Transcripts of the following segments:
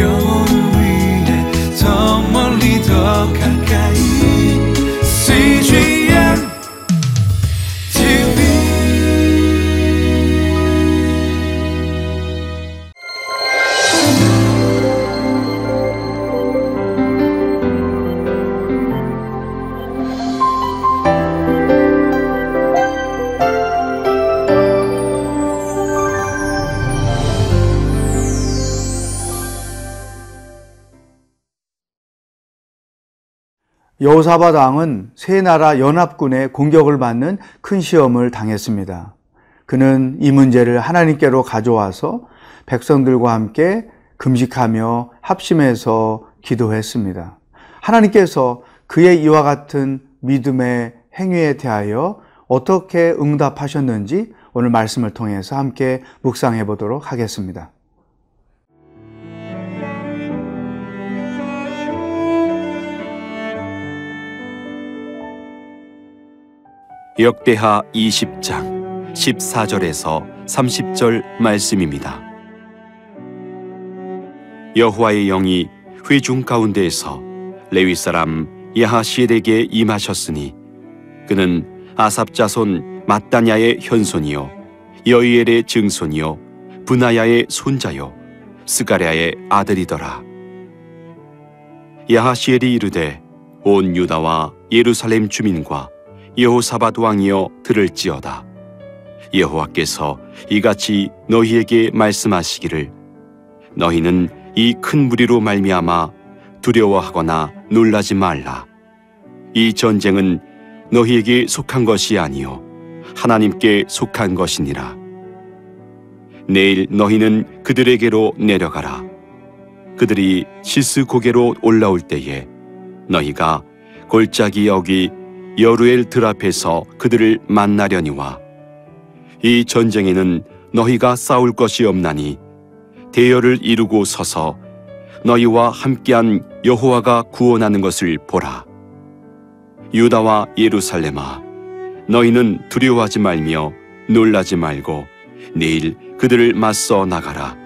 영 여호사밧 왕은 세 나라 연합군의 공격을 받는 큰 시험을 당했습니다. 그는 이 문제를 하나님께로 가져와서 백성들과 함께 금식하며 합심해서 기도했습니다. 하나님께서 그의 이와 같은 믿음의 행위에 대하여 어떻게 응답하셨는지 오늘 말씀을 통해서 함께 묵상해 보도록 하겠습니다. 역대하 20장 14절에서 30절 말씀입니다. 여호와의 영이 회중 가운데에서 레위 사람 야하시엘에게 임하셨으니 그는 아삽 자손 마따냐의 현손이요 여이엘의 증손이요 분하야의 손자요 스가랴의 아들이더라. 야하시엘이 이르되 온 유다와 예루살렘 주민과 여호사밧 왕이여 들을지어다. 여호와께서 이같이 너희에게 말씀하시기를 너희는 이 큰 무리로 말미암아 두려워하거나 놀라지 말라. 이 전쟁은 너희에게 속한 것이 아니요 하나님께 속한 것이니라. 내일 너희는 그들에게로 내려가라. 그들이 시스 고개로 올라올 때에 너희가 골짜기 여기 여루엘 들 앞에서 그들을 만나려니와 이 전쟁에는 너희가 싸울 것이 없나니 대열을 이루고 서서 너희와 함께한 여호와가 구원하는 것을 보라. 유다와 예루살렘아 너희는 두려워하지 말며 놀라지 말고 내일 그들을 맞서 나가라.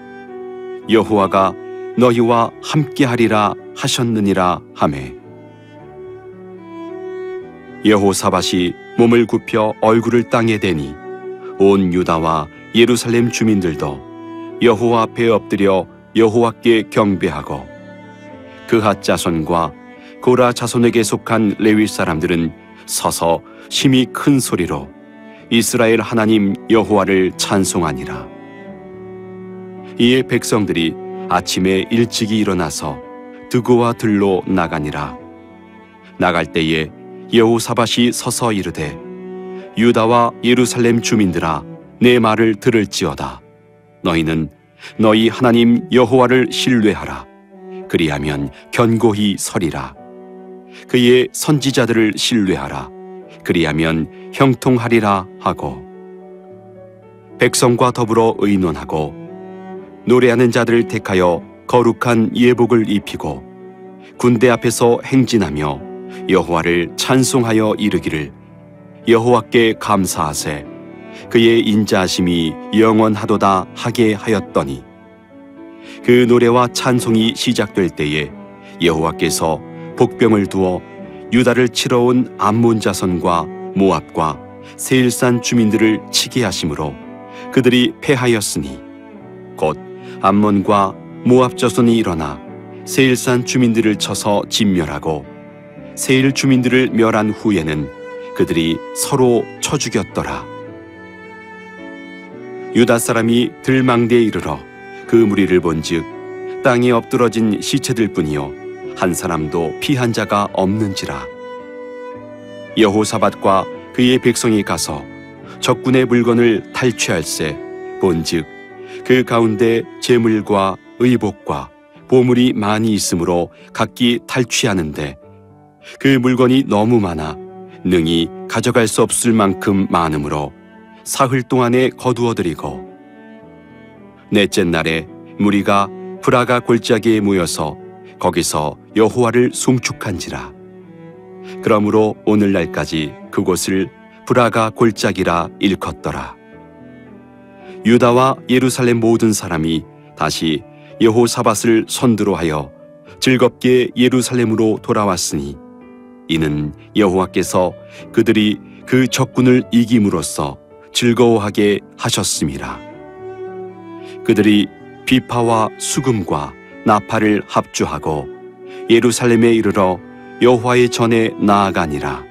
여호와가 너희와 함께하리라 하셨느니라 하매 여호사밧이 몸을 굽혀 얼굴을 땅에 대니 온 유다와 예루살렘 주민들도 여호와 앞에 엎드려 여호와께 경배하고 그핫 자손과 고라 자손에게 속한 레위 사람들은 서서 심히 큰 소리로 이스라엘 하나님 여호와를 찬송하니라. 이에 백성들이 아침에 일찍이 일어나서 드고와 들로 나가니라. 나갈 때에 여호사밧이 서서 이르되 유다와 예루살렘 주민들아 내 말을 들을지어다. 너희는 너희 하나님 여호와를 신뢰하라. 그리하면 견고히 서리라. 그의 선지자들을 신뢰하라. 그리하면 형통하리라 하고 백성과 더불어 의논하고 노래하는 자들을 택하여 거룩한 예복을 입히고 군대 앞에서 행진하며 여호와를 찬송하여 이르기를 여호와께 감사하세. 그의 인자하심이 영원하도다 하게 하였더니 그 노래와 찬송이 시작될 때에 여호와께서 복병을 두어 유다를 치러 온 암몬 자손과 모압과 세일산 주민들을 치게 하심으로 그들이 패하였으니 곧 암몬과 모압 자손이 일어나 세일산 주민들을 쳐서 진멸하고 세일 주민들을 멸한 후에는 그들이 서로 쳐 죽였더라. 유다 사람이 들망대에 이르러 그 무리를 본즉 땅에 엎드러진 시체들 뿐이요 한 사람도 피한 자가 없는지라. 여호사밧과 그의 백성이 가서 적군의 물건을 탈취할세 본즉 그 가운데 재물과 의복과 보물이 많이 있으므로 각기 탈취하는데 그 물건이 너무 많아 능히 가져갈 수 없을 만큼 많으므로 사흘 동안에 거두어들이고 넷째 날에 무리가 브라가 골짜기에 모여서 거기서 여호와를 송축한지라. 그러므로 오늘날까지 그곳을 브라가 골짜기라 일컫더라. 유다와 예루살렘 모든 사람이 다시 여호사밧을 선두로 하여 즐겁게 예루살렘으로 돌아왔으니 이는 여호와께서 그들이 그 적군을 이김으로써 즐거워하게 하셨음이라. 그들이 비파와 수금과 나팔을 합주하고 예루살렘에 이르러 여호와의 전에 나아가니라.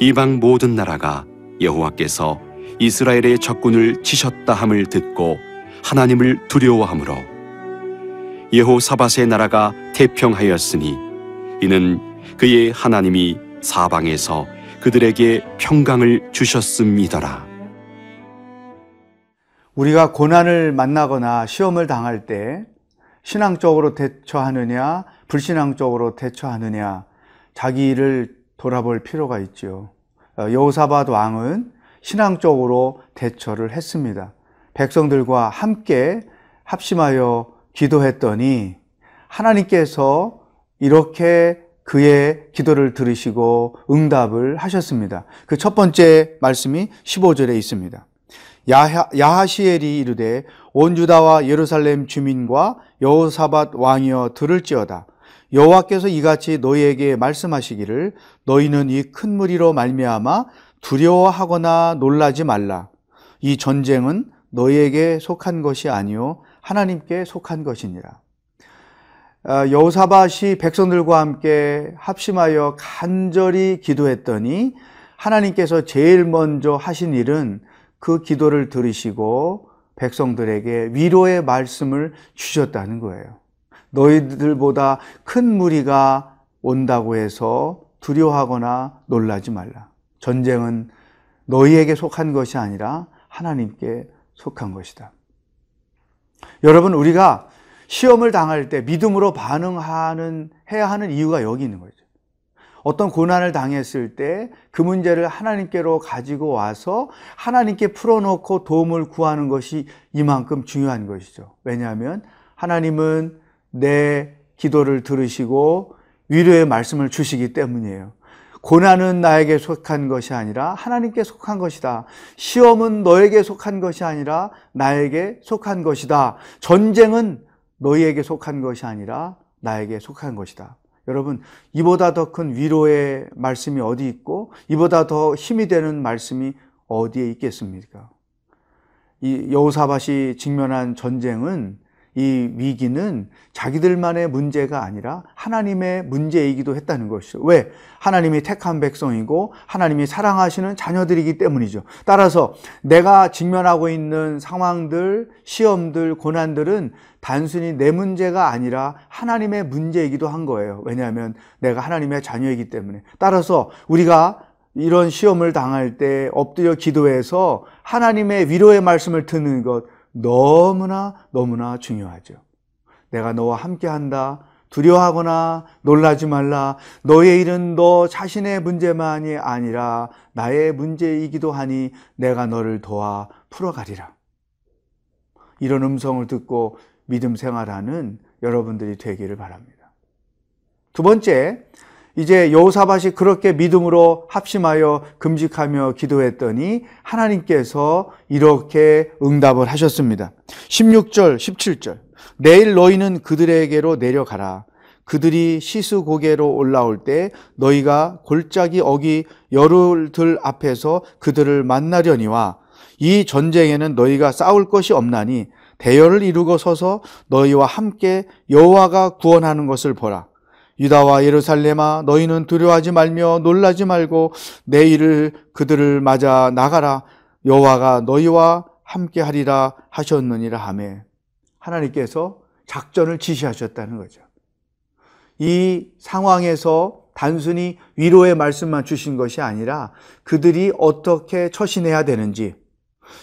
이방 모든 나라가 여호와께서 이스라엘의 적군을 치셨다 함을 듣고 하나님을 두려워하므로 여호사밧의 나라가 태평하였으니 이는 그의 하나님이 사방에서 그들에게 평강을 주셨음이더라. 우리가 고난을 만나거나 시험을 당할 때 신앙적으로 대처하느냐, 불신앙적으로 대처하느냐, 자기를 돌아볼 필요가 있죠. 어, 여호사밧 왕은 신앙적으로 대처를 했습니다. 백성들과 함께 합심하여 기도했더니 하나님께서 이렇게 그의 기도를 들으시고 응답을 하셨습니다. 그 첫 번째 말씀이 15절에 있습니다. 야하, 야하시엘이 이르되 온 유다와 예루살렘 주민과 여호사밧 왕이여 들을지어다. 여호와께서 이같이 너희에게 말씀하시기를 너희는 이 큰 무리로 말미암아 두려워하거나 놀라지 말라. 이 전쟁은 너희에게 속한 것이 아니요 하나님께 속한 것이니라. 아, 여호사밧이 백성들과 함께 합심하여 간절히 기도했더니 하나님께서 제일 먼저 하신 일은 그 기도를 들으시고 백성들에게 위로의 말씀을 주셨다는 거예요. 너희들보다 큰 무리가 온다고 해서 두려워하거나 놀라지 말라. 전쟁은 너희에게 속한 것이 아니라 하나님께 속한 것이다. 여러분, 우리가 시험을 당할 때 믿음으로 반응하는, 해야 하는 이유가 여기 있는 거죠. 어떤 고난을 당했을 때 그 문제를 하나님께로 가지고 와서 하나님께 풀어놓고 도움을 구하는 것이 이만큼 중요한 것이죠. 왜냐하면 하나님은 내 기도를 들으시고 위로의 말씀을 주시기 때문이에요. 고난은 나에게 속한 것이 아니라 하나님께 속한 것이다. 시험은 너에게 속한 것이 아니라 나에게 속한 것이다. 전쟁은 너희에게 속한 것이 아니라 나에게 속한 것이다. 여러분, 이보다 더 큰 위로의 말씀이 어디 있고, 이보다 더 힘이 되는 말씀이 어디에 있겠습니까? 이 여호사밭이 직면한 전쟁은 이 위기는 자기들만의 문제가 아니라 하나님의 문제이기도 했다는 것이죠. 왜? 하나님이 택한 백성이고 하나님이 사랑하시는 자녀들이기 때문이죠. 따라서 내가 직면하고 있는 상황들, 시험들, 고난들은 단순히 내 문제가 아니라 하나님의 문제이기도 한 거예요. 왜냐하면 내가 하나님의 자녀이기 때문에. 따라서 우리가 이런 시험을 당할 때 엎드려 기도해서 하나님의 위로의 말씀을 듣는 것 너무나 너무나 중요하죠. 내가 너와 함께 한다. 두려워하거나 놀라지 말라. 너의 일은 너 자신의 문제만이 아니라 나의 문제이기도 하니 내가 너를 도와 풀어가리라. 이런 음성을 듣고 믿음 생활하는 여러분들이 되기를 바랍니다. 두 번째, 이제 여호사밭이 그렇게 믿음으로 합심하여 금식하며 기도했더니 하나님께서 이렇게 응답을 하셨습니다. 16절, 17절. 내일 너희는 그들에게로 내려가라. 그들이 시스 고개로 올라올 때 너희가 골짜기 어기 열흘들 앞에서 그들을 만나려니와 이 전쟁에는 너희가 싸울 것이 없나니 대열을 이루고 서서 너희와 함께 여호와가 구원하는 것을 보라. 유다와 예루살렘아 너희는 두려워하지 말며 놀라지 말고 내 일을 그들을 맞아 나가라 여호와가 너희와 함께 하리라 하셨느니라 하매 하나님께서 작전을 지시하셨다는 거죠. 이 상황에서 단순히 위로의 말씀만 주신 것이 아니라 그들이 어떻게 처신해야 되는지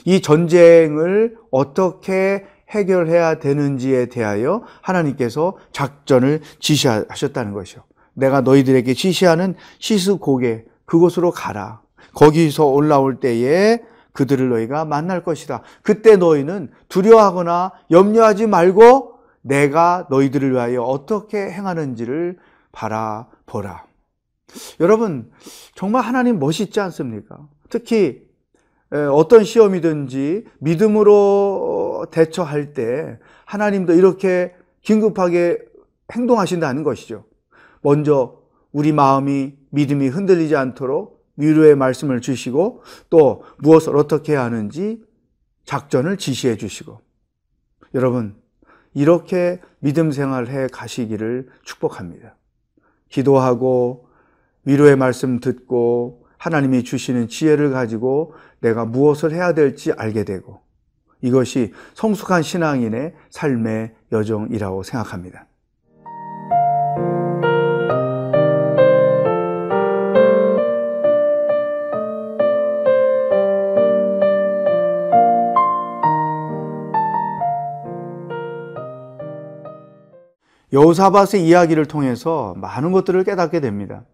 이 전쟁을 어떻게 해결해야 되는지에 대하여 하나님께서 작전을 지시하셨다는 것이요. 내가 너희들에게 지시하는 시스 고개 그곳으로 가라. 거기서 올라올 때에 그들을 너희가 만날 것이다. 그때 너희는 두려워하거나 염려하지 말고 내가 너희들을 위하여 어떻게 행하는지를 바라보라. 여러분, 정말 하나님 멋있지 않습니까? 특히 어떤 시험이든지 믿음으로 대처할 때 하나님도 이렇게 긴급하게 행동하신다는 것이죠. 먼저 우리 마음이 믿음이 흔들리지 않도록 위로의 말씀을 주시고 또 무엇을 어떻게 해야 하는지 작전을 지시해 주시고 여러분 이렇게 믿음 생활해 가시기를 축복합니다. 기도하고 위로의 말씀 듣고 하나님이 주시는 지혜를 가지고 내가 무엇을 해야 될지 알게 되고 이것이 성숙한 신앙인의 삶의 여정이라고 생각합니다. 여호사밧의 이야기를 통해서 많은 것들을 깨닫게 됩니다.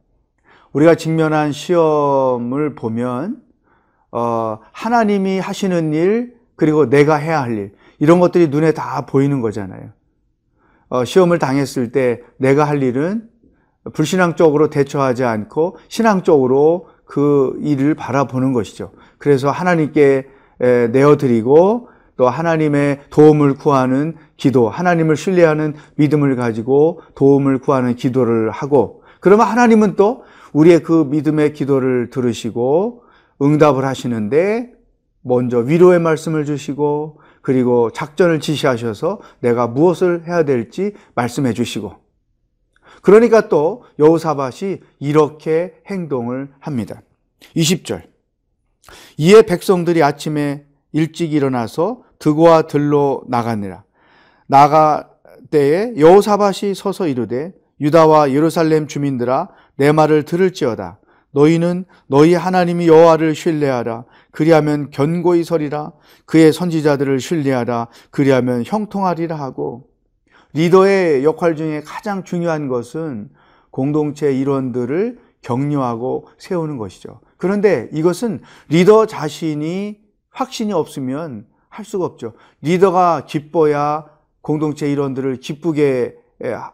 우리가 직면한 시험을 보면 어, 하나님이 하시는 일 그리고 내가 해야 할 일 이런 것들이 눈에 다 보이는 거잖아요. 어, 시험을 당했을 때 내가 할 일은 불신앙적으로 대처하지 않고 신앙적으로 그 일을 바라보는 것이죠. 그래서 하나님께 내어드리고 또 하나님의 도움을 구하는 기도, 하나님을 신뢰하는 믿음을 가지고 도움을 구하는 기도를 하고 그러면 하나님은 또 우리의 그 믿음의 기도를 들으시고 응답을 하시는데 먼저 위로의 말씀을 주시고 그리고 작전을 지시하셔서 내가 무엇을 해야 될지 말씀해 주시고 그러니까 또 여호사밧이 이렇게 행동을 합니다. 20절. 이에 백성들이 아침에 일찍 일어나서 드고와 들로 나가니라. 나가 때에 여호사밧이 서서 이르되 유다와 예루살렘 주민들아 내 말을 들을지어다. 너희는 너희 하나님이 여호와를 신뢰하라. 그리하면 견고히 서리라. 그의 선지자들을 신뢰하라. 그리하면 형통하리라 하고 리더의 역할 중에 가장 중요한 것은 공동체 일원들을 격려하고 세우는 것이죠. 그런데 이것은 리더 자신이 확신이 없으면 할 수가 없죠. 리더가 기뻐야 공동체 일원들을 기쁘게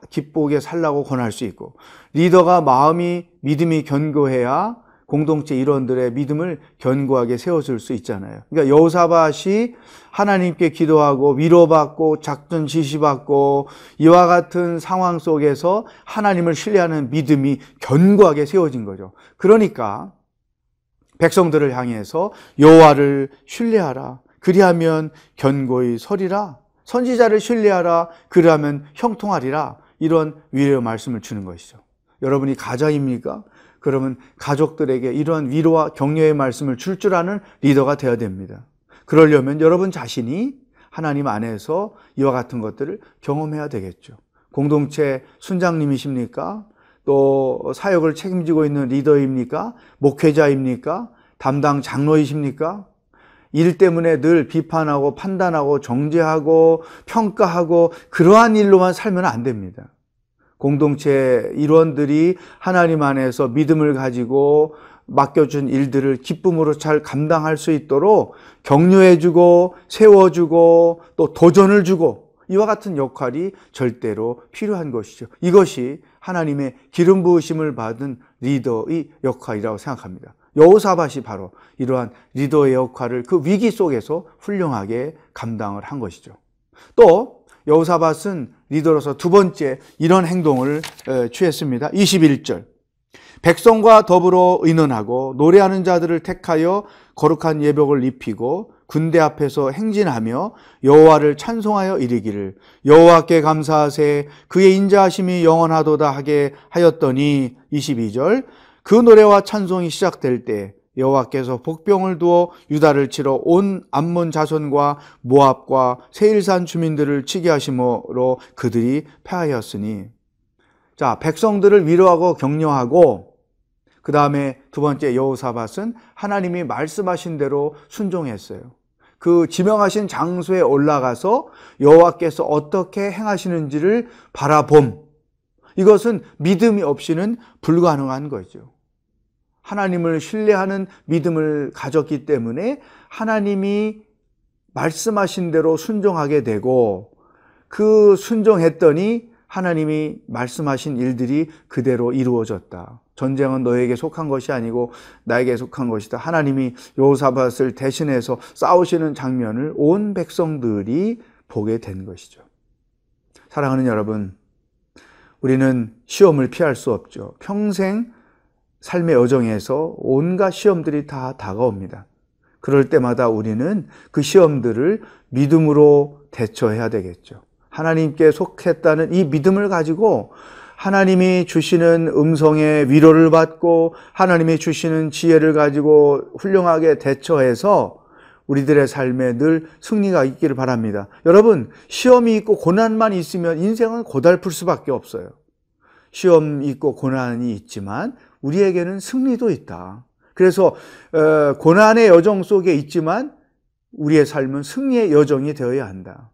기쁘게 살라고 권할 수 있고 리더가 마음이 믿음이 견고해야 공동체 일원들의 믿음을 견고하게 세워줄 수 있잖아요. 그러니까 여호사밧이 하나님께 기도하고 위로받고 작전 지시받고 이와 같은 상황 속에서 하나님을 신뢰하는 믿음이 견고하게 세워진 거죠. 그러니까 백성들을 향해서 여호와를 신뢰하라. 그리하면 견고히 서리라. 선지자를 신뢰하라. 그리하면 형통하리라. 이런 위로의 말씀을 주는 것이죠. 여러분이 가장입니까? 그러면 가족들에게 이러한 위로와 격려의 말씀을 줄줄 아는 리더가 되어야 됩니다. 그러려면 여러분 자신이 하나님 안에서 이와 같은 것들을 경험해야 되겠죠. 공동체 순장님이십니까? 또 사역을 책임지고 있는 리더입니까? 목회자입니까? 담당 장로이십니까? 일 때문에 늘 비판하고 판단하고 정죄하고 평가하고 그러한 일로만 살면 안 됩니다. 공동체 일원들이 하나님 안에서 믿음을 가지고 맡겨준 일들을 기쁨으로 잘 감당할 수 있도록 격려해주고 세워주고 또 도전을 주고 이와 같은 역할이 절대로 필요한 것이죠. 이것이 하나님의 기름 부으심을 받은 리더의 역할이라고 생각합니다. 여호사밭이 바로 이러한 리더의 역할을 그 위기 속에서 훌륭하게 감당을 한 것이죠. 또 여호사밭은 리더로서 두 번째 이런 행동을 취했습니다. 21절. 백성과 더불어 의논하고 노래하는 자들을 택하여 거룩한 예복을 입히고 군대 앞에서 행진하며 여호와를 찬송하여 이르기를 여호와께 감사하세 그의 인자하심이 영원하도다 하게 하였더니 22절 그 노래와 찬송이 시작될 때 여호와께서 복병을 두어 유다를 치러 온 암몬 자손과 모압과 세일산 주민들을 치게 하심으로 그들이 패하였으니 자 백성들을 위로하고 격려하고 그 다음에 두 번째 여호사밧은 하나님이 말씀하신 대로 순종했어요. 그 지명하신 장소에 올라가서 여호와께서 어떻게 행하시는지를 바라봄. 이것은 믿음이 없이는 불가능한 거죠. 하나님을 신뢰하는 믿음을 가졌기 때문에 하나님이 말씀하신 대로 순종하게 되고 그 순종했더니 하나님이 말씀하신 일들이 그대로 이루어졌다. 전쟁은 너에게 속한 것이 아니고 나에게 속한 것이다. 하나님이 요사밧을 대신해서 싸우시는 장면을 온 백성들이 보게 된 것이죠. 사랑하는 여러분, 우리는 시험을 피할 수 없죠. 평생 삶의 여정에서 온갖 시험들이 다 다가옵니다. 그럴 때마다 우리는 그 시험들을 믿음으로 대처해야 되겠죠. 하나님께 속했다는 이 믿음을 가지고 하나님이 주시는 음성의 위로를 받고 하나님이 주시는 지혜를 가지고 훌륭하게 대처해서 우리들의 삶에 늘 승리가 있기를 바랍니다. 여러분, 시험이 있고 고난만 있으면 인생은 고달플 수밖에 없어요. 시험 있고 고난이 있지만 우리에게는 승리도 있다. 그래서 어, 고난의 여정 속에 있지만 우리의 삶은 승리의 여정이 되어야 한다.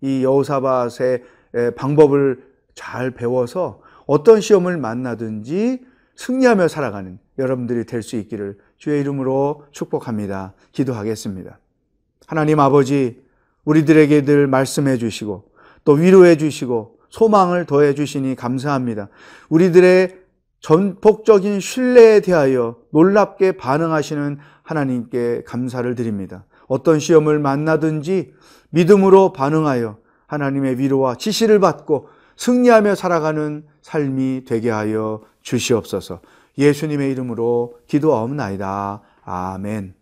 이 여호사밧의 에, 방법을 잘 배워서 어떤 시험을 만나든지 승리하며 살아가는 여러분들이 될 수 있기를 주의 이름으로 축복합니다. 기도하겠습니다. 하나님 아버지, 우리들에게 늘 말씀해 주시고 또 위로해 주시고 소망을 더해 주시니 감사합니다. 우리들의 전폭적인 신뢰에 대하여 놀랍게 반응하시는 하나님께 감사를 드립니다. 어떤 시험을 만나든지 믿음으로 반응하여 하나님의 위로와 지시를 받고 승리하며 살아가는 삶이 되게 하여 주시옵소서. 예수님의 이름으로 기도하옵나이다. 아멘.